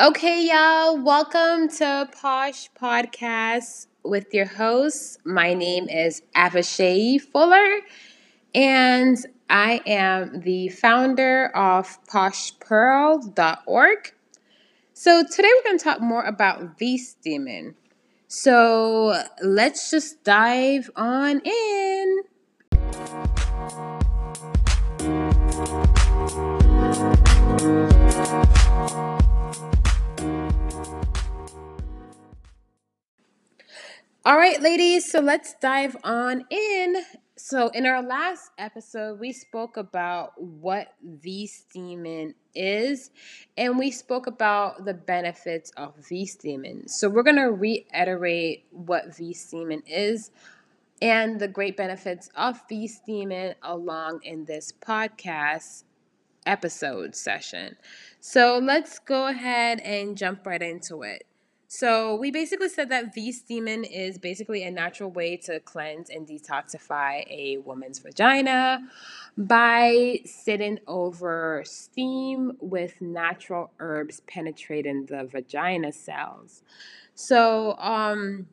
Okay, y'all, welcome to Posh Podcast with your host. My name is Avashay Fuller, and I am the founder of poshpearl.org. So, today we're going to talk more about V steaming. So, let's just dive on in. All right, ladies, so let's dive on in. So, in our last episode, we spoke about what V steaming is, and we spoke about the benefits of V steaming. So, we're going to reiterate what V steaming is and the great benefits of V steaming along in this podcast episode session. So, let's go ahead and jump right into it. So we basically said that V steaming is basically a natural way to cleanse and detoxify a woman's vagina by sitting over steam with natural herbs penetrating the vagina cells. So, um,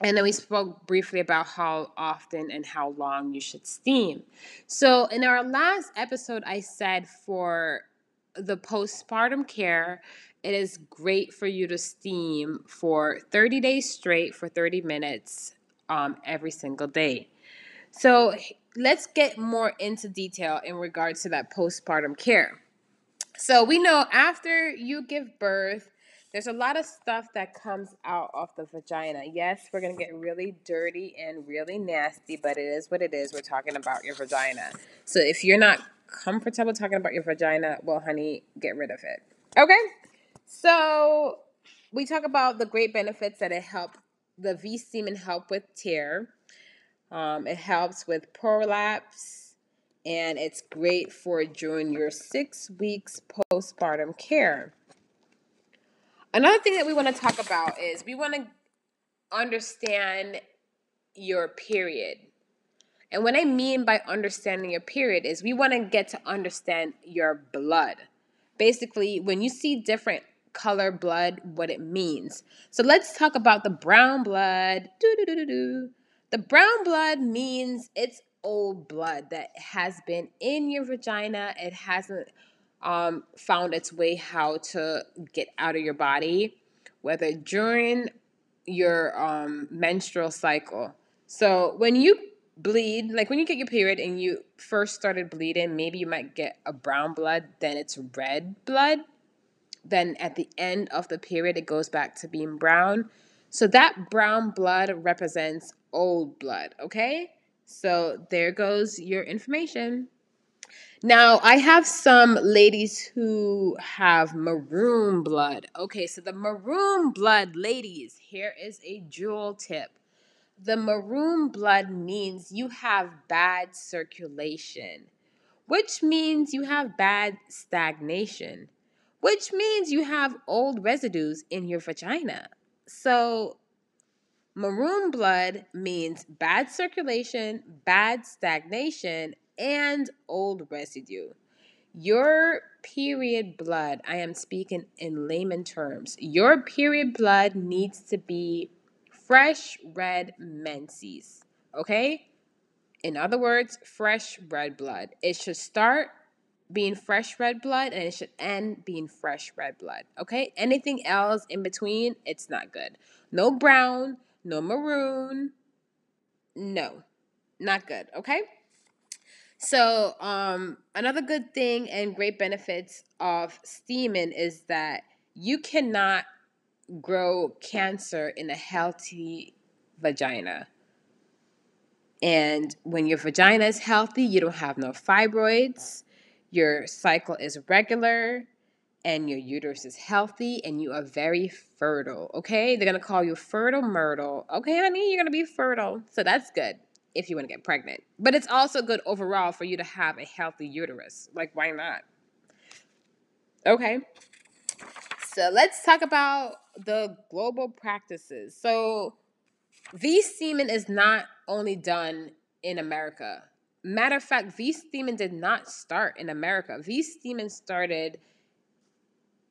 and then we spoke briefly about how often and how long you should steam. So, in our last episode, I said for the postpartum care, it is great for you to steam for 30 days straight for 30 minutes um, every single day. So let's get more into detail in regards to that postpartum care. So we know after you give birth, there's a lot of stuff that comes out of the vagina. Yes, we're going to get really dirty and really nasty, but it is what it is. We're talking about your vagina. So if you're not comfortable talking about your vagina, well, honey, get rid of it. Okay? So we talk about the great benefits that it help the V steaming help with tear. Um, it helps with prolapse, and it's great for during your six weeks postpartum care. Another thing that we want to talk about is we want to understand your period. And what I mean by understanding your period is we want to get to understand your blood. Basically, when you see different color blood, what it means. So let's talk about the brown blood. The brown blood means it's old blood that has been in your vagina. It hasn't um, found its way how to get out of your body, whether during your um, menstrual cycle. So when you bleed, like when you get your period and you first started bleeding, maybe you might get a brown blood, then it's red blood then at the end of the period, it goes back to being brown. So that brown blood represents old blood, okay? So there goes your information. Now, I have some ladies who have maroon blood. Okay, so the maroon blood, ladies, here is a jewel tip. The maroon blood means you have bad circulation, which means you have bad stagnation which means you have old residues in your vagina. So, maroon blood means bad circulation, bad stagnation, and old residue. Your period blood, I am speaking in layman terms, your period blood needs to be fresh red menses, okay? In other words, fresh red blood. It should start being fresh red blood and it should end being fresh red blood. Okay? Anything else in between, it's not good. No brown, no maroon. No. Not good, okay? So, um another good thing and great benefits of steaming is that you cannot grow cancer in a healthy vagina. And when your vagina is healthy, you don't have no fibroids your cycle is regular and your uterus is healthy and you are very fertile. Okay, they're gonna call you fertile myrtle. Okay, honey, you're gonna be fertile. So that's good if you wanna get pregnant. But it's also good overall for you to have a healthy uterus. Like, why not? Okay, so let's talk about the global practices. So, V steaming is not only done in America. Matter of fact, V steaming did not start in America. V steaming started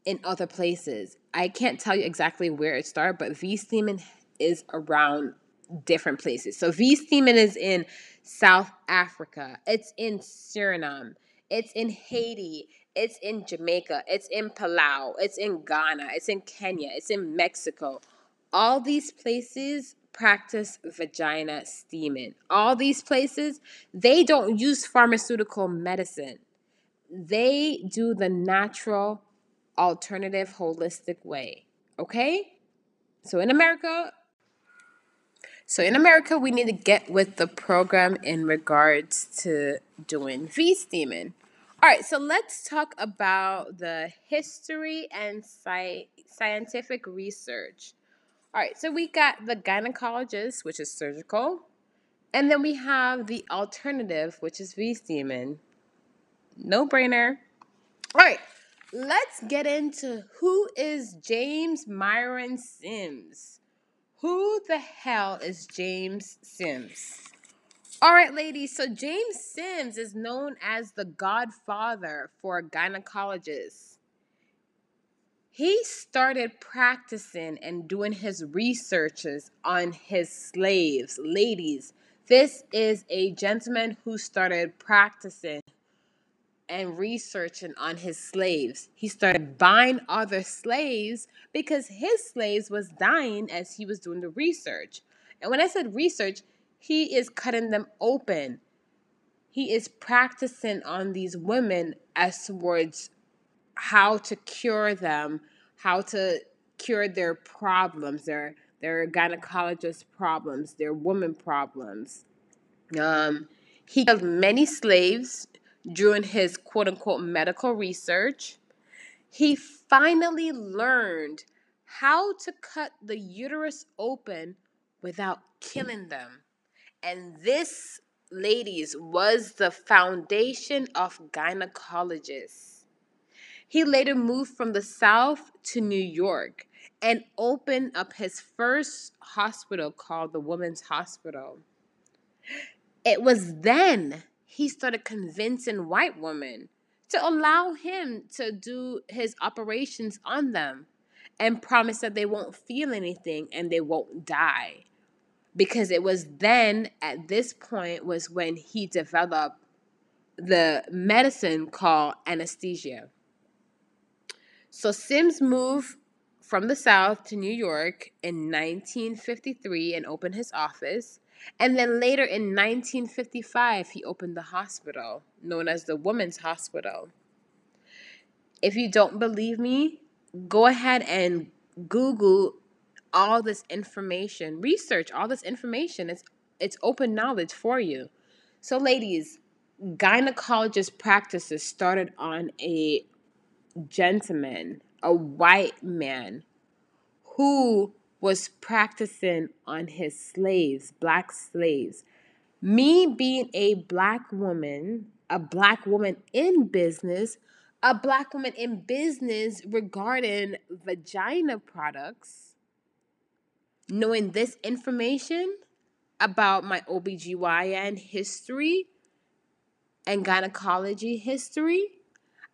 in other places. I can't tell you exactly where it started, but V steaming is around different places. So V steaming is in South Africa, it's in Suriname, it's in Haiti, it's in Jamaica, it's in Palau, it's in Ghana, it's in Kenya, it's in Mexico. All these places practice vagina steaming. All these places, they don't use pharmaceutical medicine. They do the natural alternative holistic way. Okay? So in America, so in America, we need to get with the program in regards to doing V steaming. All right, so let's talk about the history and sci- scientific research. All right, so we got the gynecologist, which is surgical, and then we have the alternative, which is V steaming. No brainer. All right, let's get into who is James Marion Sims. Who the hell is James Sims? All right, ladies. So James Sims is known as the godfather for gynecologists. He started practicing and doing his researches on his slaves. Ladies, this is a gentleman who started practicing and researching on his slaves. He started buying other slaves because his slaves was dying as he was doing the research. And when I said research, he is cutting them open. He is practicing on these women as towards how to cure them, how to cure their problems, their their gynecologist problems, their woman problems. Um, he killed many slaves during his quote unquote medical research. He finally learned how to cut the uterus open without killing them. And this, ladies, was the foundation of gynecologists. He later moved from the South to New York and opened up his first hospital called the Women's Hospital. It was then he started convincing white women to allow him to do his operations on them and promise that they won't feel anything and they won't die because it was then at this point was when he developed the medicine called anesthesia. So Sims moved from the South to New York in 1953 and opened his office. And then later in 1955, he opened the hospital known as the Women's Hospital. If you don't believe me, go ahead and Google all this information, research all this information. It's it's open knowledge for you. So ladies, gynecologist practices started on a gentleman, a white man who was practicing on his slaves, black slaves. Me being a black woman, a black woman in business, a black woman in business regarding vagina products knowing this information about my OBGYN history and gynecology history,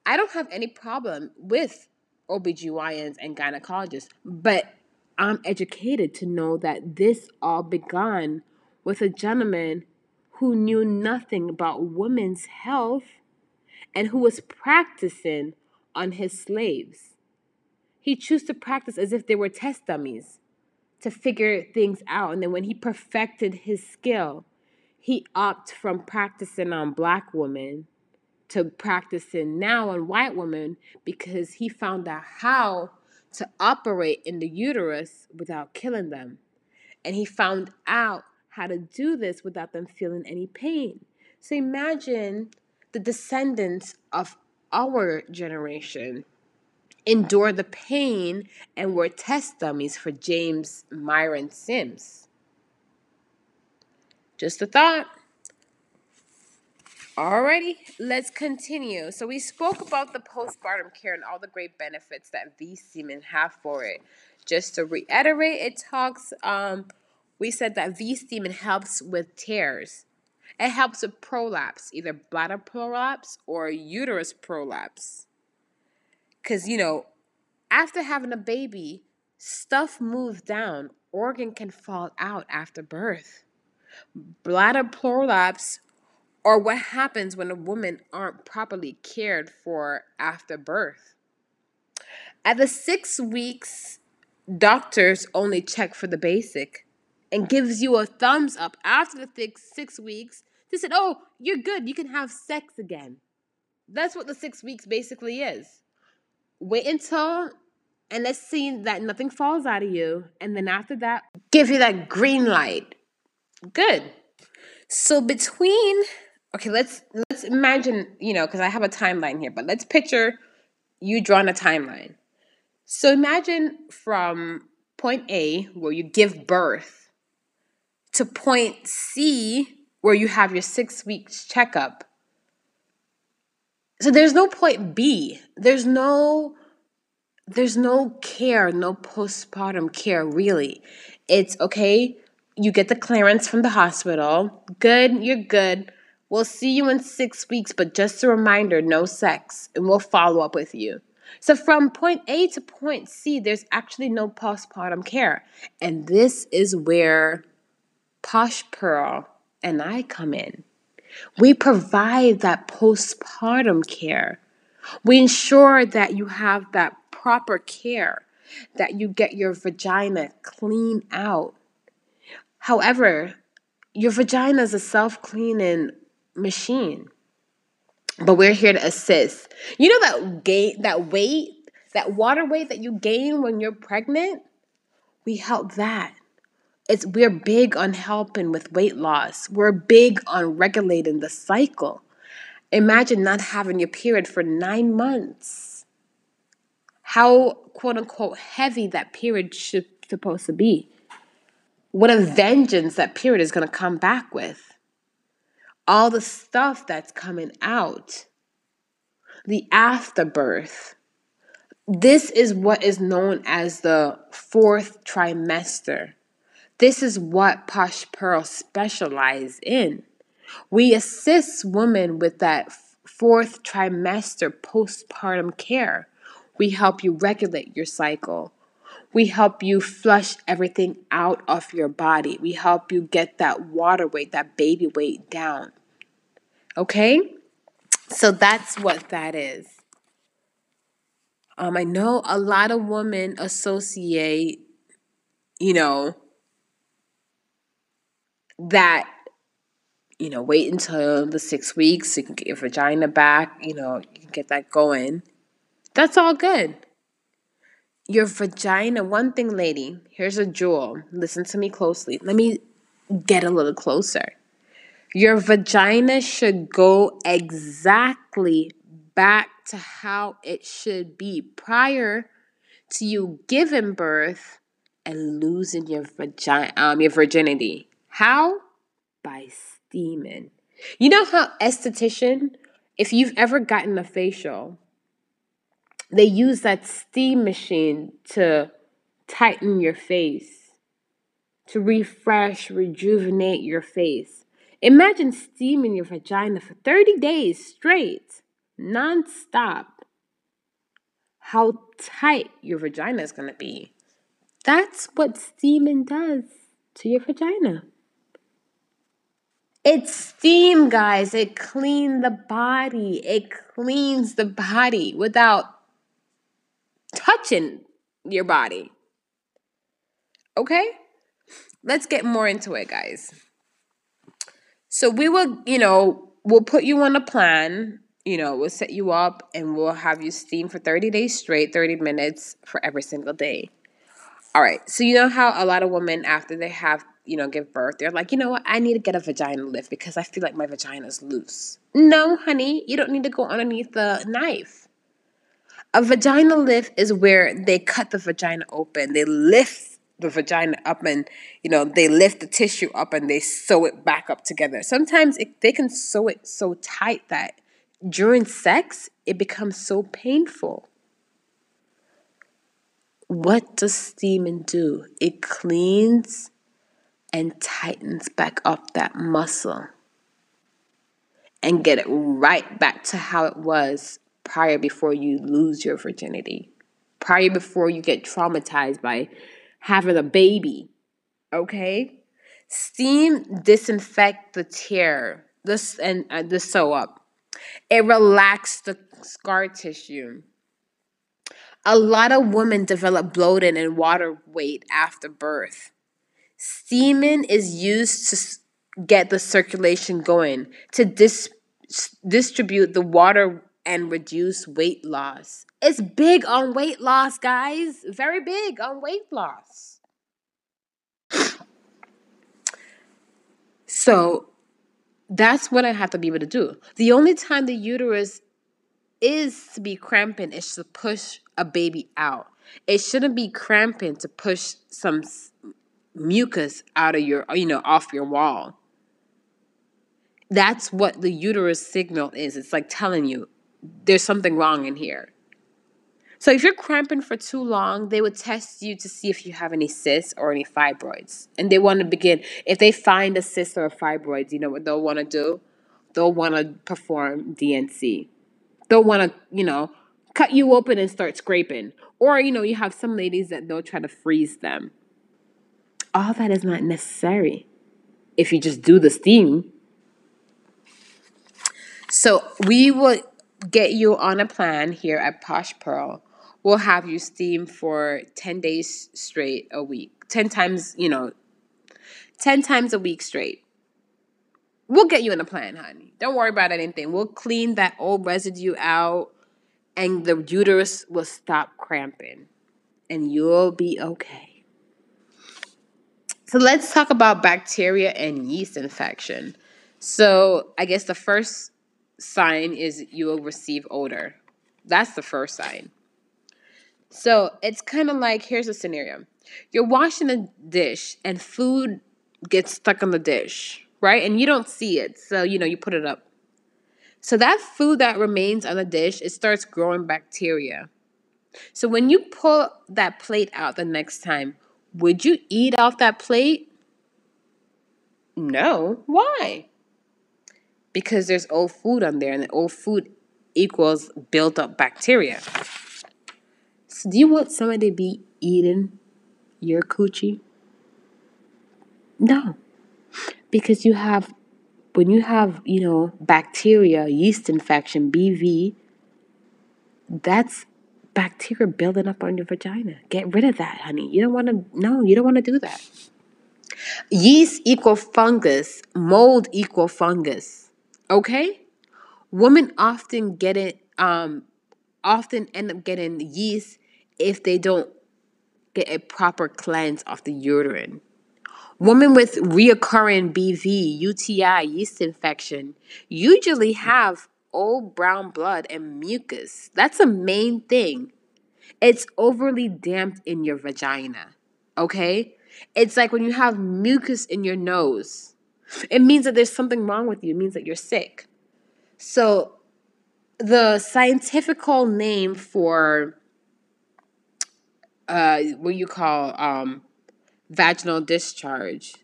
I don't have any problem with OBGYNs and gynecologists, but I'm educated to know that this all began with a gentleman who knew nothing about women's health and who was practicing on his slaves. He chose to practice as if they were test dummies to figure things out. And then when he perfected his skill, he opted from practicing on black women to practicing now on white women because he found out how to operate in the uterus without killing them. And he found out how to do this without them feeling any pain. So imagine the descendants of our generation endure the pain and were test dummies for James Marion Sims. Just a thought. Alrighty, let's continue. So we spoke about the postpartum care and all the great benefits that V steaming have for it. Just to reiterate, it talks. Um, we said that V steaming helps with tears. It helps with prolapse, either bladder prolapse or uterus prolapse because you know after having a baby, stuff moves down, organ can fall out after birth. Bladder prolapse or what happens when a woman aren't properly cared for after birth. At the 6 weeks, doctors only check for the basic and gives you a thumbs up after the six, six weeks. They said, "Oh, you're good. You can have sex again." That's what the 6 weeks basically is. Wait until and let's see that nothing falls out of you. And then after that, give you that green light. Good. So between okay, let's let's imagine, you know, because I have a timeline here, but let's picture you drawing a timeline. So imagine from point A where you give birth to point C where you have your six weeks checkup. So there's no point B. There's no there's no care, no postpartum care really. It's okay, you get the clearance from the hospital. Good, you're good. We'll see you in six weeks, but just a reminder no sex, and we'll follow up with you. So, from point A to point C, there's actually no postpartum care. And this is where Posh Pearl and I come in. We provide that postpartum care. We ensure that you have that proper care, that you get your vagina clean out. However, your vagina is a self cleaning machine, but we're here to assist. You know that gain, that weight, that water weight that you gain when you're pregnant. We help that. It's we're big on helping with weight loss. We're big on regulating the cycle. Imagine not having your period for nine months how quote unquote heavy that period should supposed to be. What a vengeance that period is going to come back with. All the stuff that's coming out. The afterbirth. This is what is known as the fourth trimester. This is what Posh Pearl specializes in. We assist women with that fourth trimester postpartum care we help you regulate your cycle. We help you flush everything out of your body. We help you get that water weight, that baby weight down. Okay? So that's what that is. Um, I know a lot of women associate, you know, that, you know, wait until the six weeks you can get your vagina back, you know, you can get that going. That's all good. Your vagina, one thing, lady, here's a jewel. Listen to me closely. Let me get a little closer. Your vagina should go exactly back to how it should be prior to you giving birth and losing your vagina um your virginity. How? By steaming. You know how esthetician, if you've ever gotten a facial, they use that steam machine to tighten your face, to refresh, rejuvenate your face. Imagine steaming your vagina for 30 days straight, non-stop. How tight your vagina is going to be. That's what steaming does to your vagina. It's steam, guys. It cleans the body. It cleans the body without touching your body. Okay? Let's get more into it, guys. So we will, you know, we'll put you on a plan. You know, we'll set you up and we'll have you steam for 30 days straight, 30 minutes for every single day. All right. So you know how a lot of women after they have, you know, give birth, they're like, you know what, I need to get a vagina lift because I feel like my vagina is loose. No, honey, you don't need to go underneath the knife. A vaginal lift is where they cut the vagina open. They lift the vagina up and, you know, they lift the tissue up and they sew it back up together. Sometimes it, they can sew it so tight that during sex, it becomes so painful. What does steaming do? It cleans and tightens back up that muscle and get it right back to how it was prior before you lose your virginity, prior before you get traumatized by having a baby. Okay? Steam disinfect the tear, this and uh, the sew up. It relaxes the scar tissue. A lot of women develop bloating and water weight after birth. Steaming is used to get the circulation going, to dis- distribute the water and reduce weight loss. It's big on weight loss, guys. Very big on weight loss. So that's what I have to be able to do. The only time the uterus is to be cramping is to push a baby out. It shouldn't be cramping to push some mucus out of your, you know, off your wall. That's what the uterus signal is. It's like telling you there's something wrong in here. So if you're cramping for too long, they would test you to see if you have any cysts or any fibroids. And they want to begin, if they find a cyst or a fibroid, you know what they'll want to do? They'll want to perform D&C. They'll want to, you know, cut you open and start scraping. Or, you know, you have some ladies that they'll try to freeze them. All that is not necessary if you just do the steam. So we will get you on a plan here at Posh Pearl. We'll have you steam for 10 days straight a week. 10 times you know 10 times a week straight. We'll get you in a plan honey. Don't worry about anything. We'll clean that old residue out and the uterus will stop cramping and you'll be okay. So let's talk about bacteria and yeast infection. So i guess the first sign is you will receive odor that's the first sign so it's kind of like here's a scenario you're washing a dish and food gets stuck on the dish, right? And you don't see it. So, you know, you put it up. So that food that remains on the dish, it starts growing bacteria. So when you pull that plate out the next time, would you eat off that plate? No. Why? Because there's old food on there, and the old food equals built up bacteria. So do you want somebody to be eating your coochie? No. Because you have when you have, you know, bacteria, yeast infection, BV, that's bacteria building up on your vagina. Get rid of that, honey. You don't want to no, you don't want to do that. Yeast equal fungus, mold equal fungus. Okay? Women often get it um often end up getting yeast if they don't get a proper cleanse of the uterine. Women with reoccurring BV, UTI, yeast infection usually have old brown blood and mucus. That's a main thing. It's overly damped in your vagina. Okay? It's like when you have mucus in your nose. It means that there's something wrong with you. It means that you're sick. So, the scientific name for uh, what you call um, vaginal discharge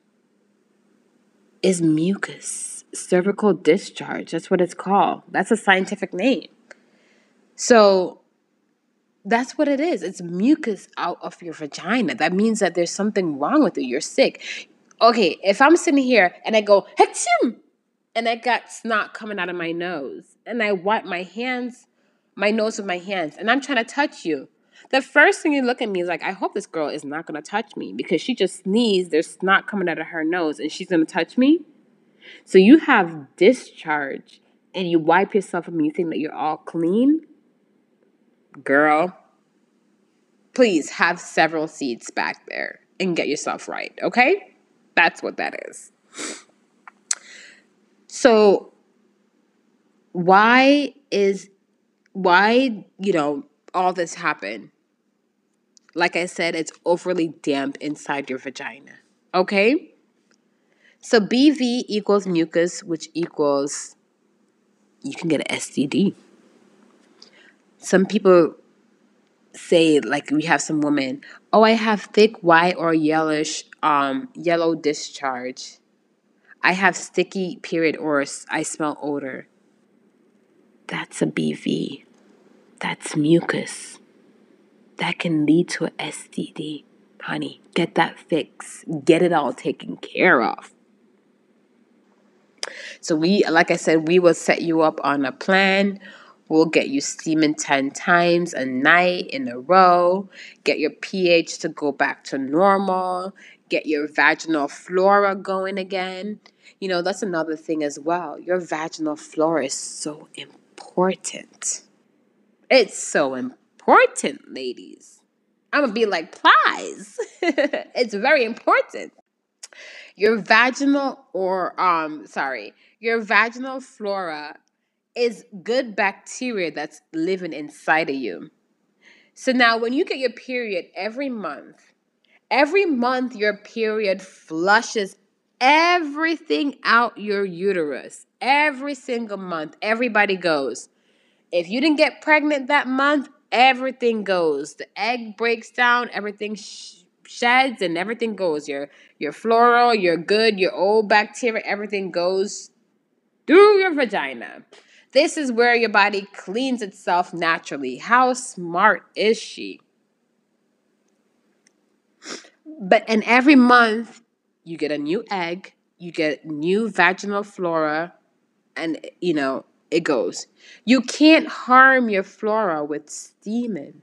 is mucus, cervical discharge. That's what it's called. That's a scientific name. So that's what it is. It's mucus out of your vagina. That means that there's something wrong with you. You're sick. Okay, if I'm sitting here and I go, Hachim! and I got snot coming out of my nose, and I wipe my hands, my nose with my hands, and I'm trying to touch you the first thing you look at me is like, I hope this girl is not to touch me because she just sneezed. There's snot coming out of her nose and she's to touch me. So you have discharge and you wipe yourself and you think that you're all clean. Girl, please have several seats back there and get yourself right, okay? That's what that is. So, why is, why, you know, all this happen? Like I said, it's overly damp inside your vagina. Okay? So BV equals mucus, which equals you can get an STD. Some people say, like we have some women, oh, I have thick white or yellowish, um, yellow discharge. I have sticky period or I smell odor. That's a BV. That's mucus. that can lead to an STD. Honey, get that fixed. Get it all taken care of. So we like I said, we will set you up on a plan. We'll get you steaming 10 times a night in a row, get your pH to go back to normal, get your vaginal flora going again. You know, that's another thing as well. Your vaginal flora is so important. It's so important, ladies. I'm gonna be like, plies. it's very important. Your vaginal or um sorry, your vaginal flora is good bacteria that's living inside of you. So now when you get your period every month, every month your period flushes everything out your uterus. Every single month, everybody goes. If you didn't get pregnant that month, everything goes. The egg breaks down, everything sh- sheds, and everything goes. Your your floral, your good, your old bacteria, everything goes through your vagina. This is where your body cleans itself naturally. How smart is she? But and every month you get a new egg, you get new vaginal flora, and you know, it goes. You can't harm your flora with steaming.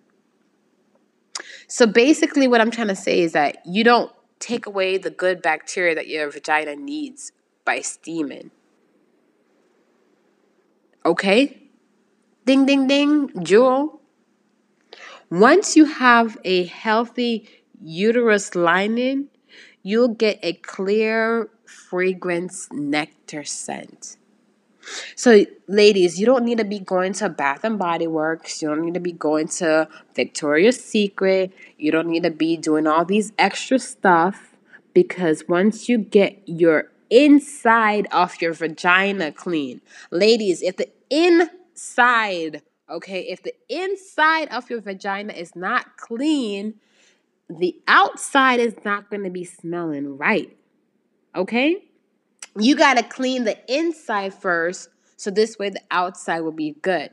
So basically, what I'm trying to say is that you don't take away the good bacteria that your vagina needs by steaming. Okay? Ding, ding, ding, jewel. Once you have a healthy uterus lining, you'll get a clear fragrance nectar scent. So, ladies, you don't need to be going to Bath and Body Works. You don't need to be going to Victoria's Secret. You don't need to be doing all these extra stuff because once you get your inside of your vagina clean, ladies, if the inside, okay, if the inside of your vagina is not clean, the outside is not going to be smelling right. Okay? You got to clean the inside first so this way the outside will be good.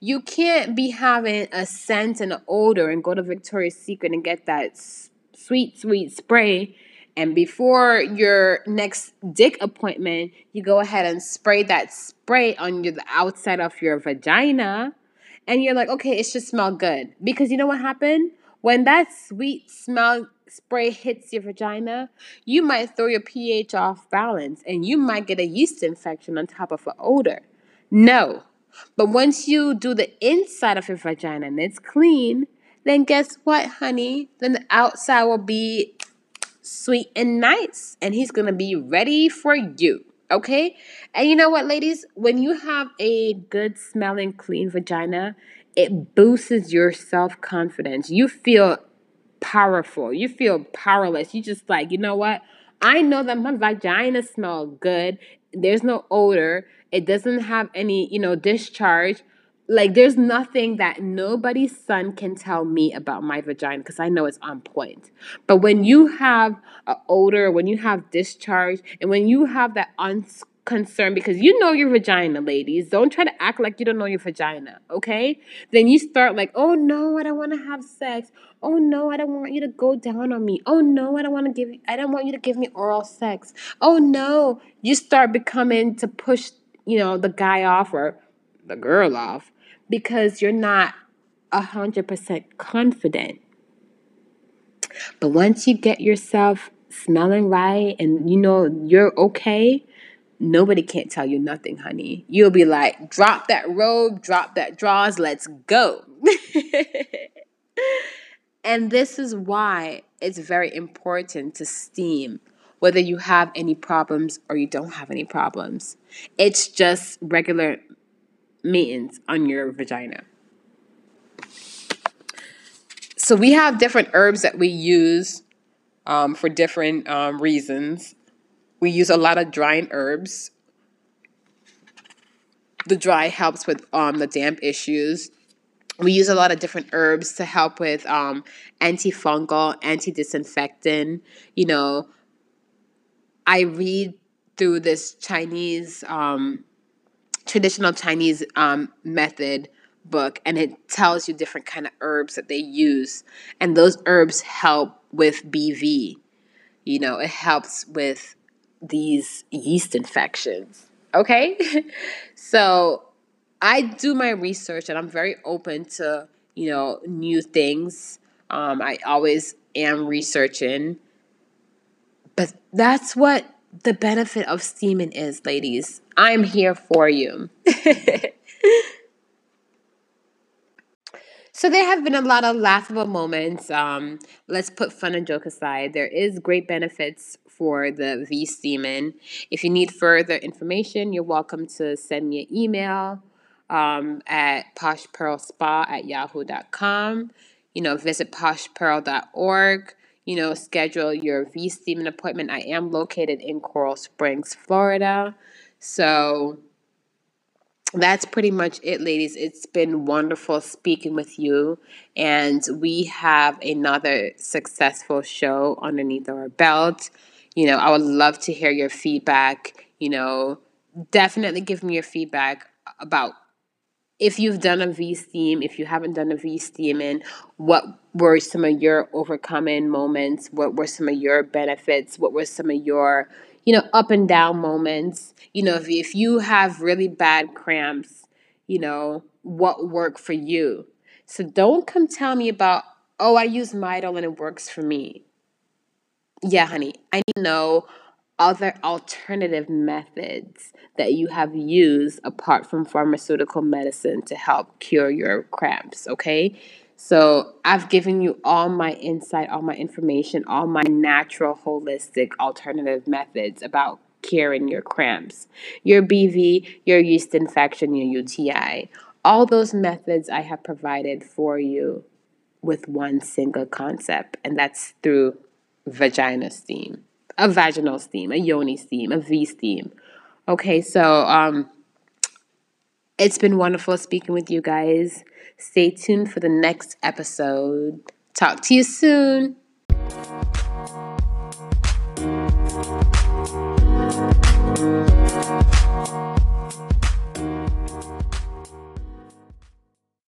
You can't be having a scent and an odor and go to Victoria's Secret and get that sweet, sweet spray. And before your next dick appointment, you go ahead and spray that spray on your, the outside of your vagina. And you're like, okay, it should smell good. Because you know what happened? When that sweet smell spray hits your vagina, you might throw your pH off balance and you might get a yeast infection on top of an odor. No. But once you do the inside of your vagina and it's clean, then guess what, honey? Then the outside will be sweet and nice and he's going to be ready for you. Okay? And you know what, ladies? When you have a good smelling, clean vagina, it boosts your self confidence. You feel powerful. You feel powerless. You just like, you know what? I know that my vagina smells good. There's no odor. It doesn't have any, you know, discharge. Like there's nothing that nobody's son can tell me about my vagina because I know it's on point. But when you have an odor, when you have discharge, and when you have that uns concern because you know your vagina, ladies. Don't try to act like you don't know your vagina, okay? Then you start like, oh no, I don't want to have sex. Oh no, I don't want you to go down on me. Oh no, I don't want to give I don't want you to give me oral sex. Oh no, you start becoming to push, you know, the guy off or the girl off because you're not hundred percent confident. But once you get yourself smelling right and you know you're okay, nobody can't tell you nothing, honey. You'll be like, drop that robe, drop that drawers, let's go. and this is why it's very important to steam, whether you have any problems or you don't have any problems. It's just regular maintenance on your vagina. So we have different herbs that we use um, for different um, reasons. We use a lot of drying herbs. The dry helps with um, the damp issues. We use a lot of different herbs to help with um, antifungal, anti-disinfectant. You know, I read through this Chinese, um, traditional Chinese um, method book and it tells you different kind of herbs that they use and those herbs help with bv you know it helps with these yeast infections okay? So i do my research and i'm very open to you know new things. Um, i always am researching. But that's what the benefit of steaming is ladies. I'm here for you. So there have been a lot of laughable moments. Um, let's put fun and joke aside. There is great benefits for the V steaming. If you need further information, you're welcome to send me an email um, at poshpearlspa at yahoo.com. You know, visit poshpearl.org. You know, schedule your V steaming appointment. I am located in Coral Springs, Florida. So that's pretty much it, ladies. It's been wonderful speaking with you, and we have another successful show underneath our belt. You know, I would love to hear your feedback. You know, definitely give me your feedback about if you've done a V steam, if you haven't done a V steaming, what were some of your overcoming moments? What were some of your benefits? What were some of your you know, up and down moments. You know, if, if you have really bad cramps, you know, what worked for you. So don't come tell me about, oh, I use Midol and it works for me. Yeah, honey, I need to know other alternative methods that you have used apart from pharmaceutical medicine to help cure your cramps, okay? So I've given you all my insight, all my information, all my natural, holistic, alternative methods about curing your cramps, your BV, your yeast infection, your UTI. All those methods I have provided for you with one single concept, and that's through vagina steam, a vaginal steam, a yoni steam, a V steam. Okay, so um, it's been wonderful speaking with you guys. Stay tuned for the next episode. Talk to you soon.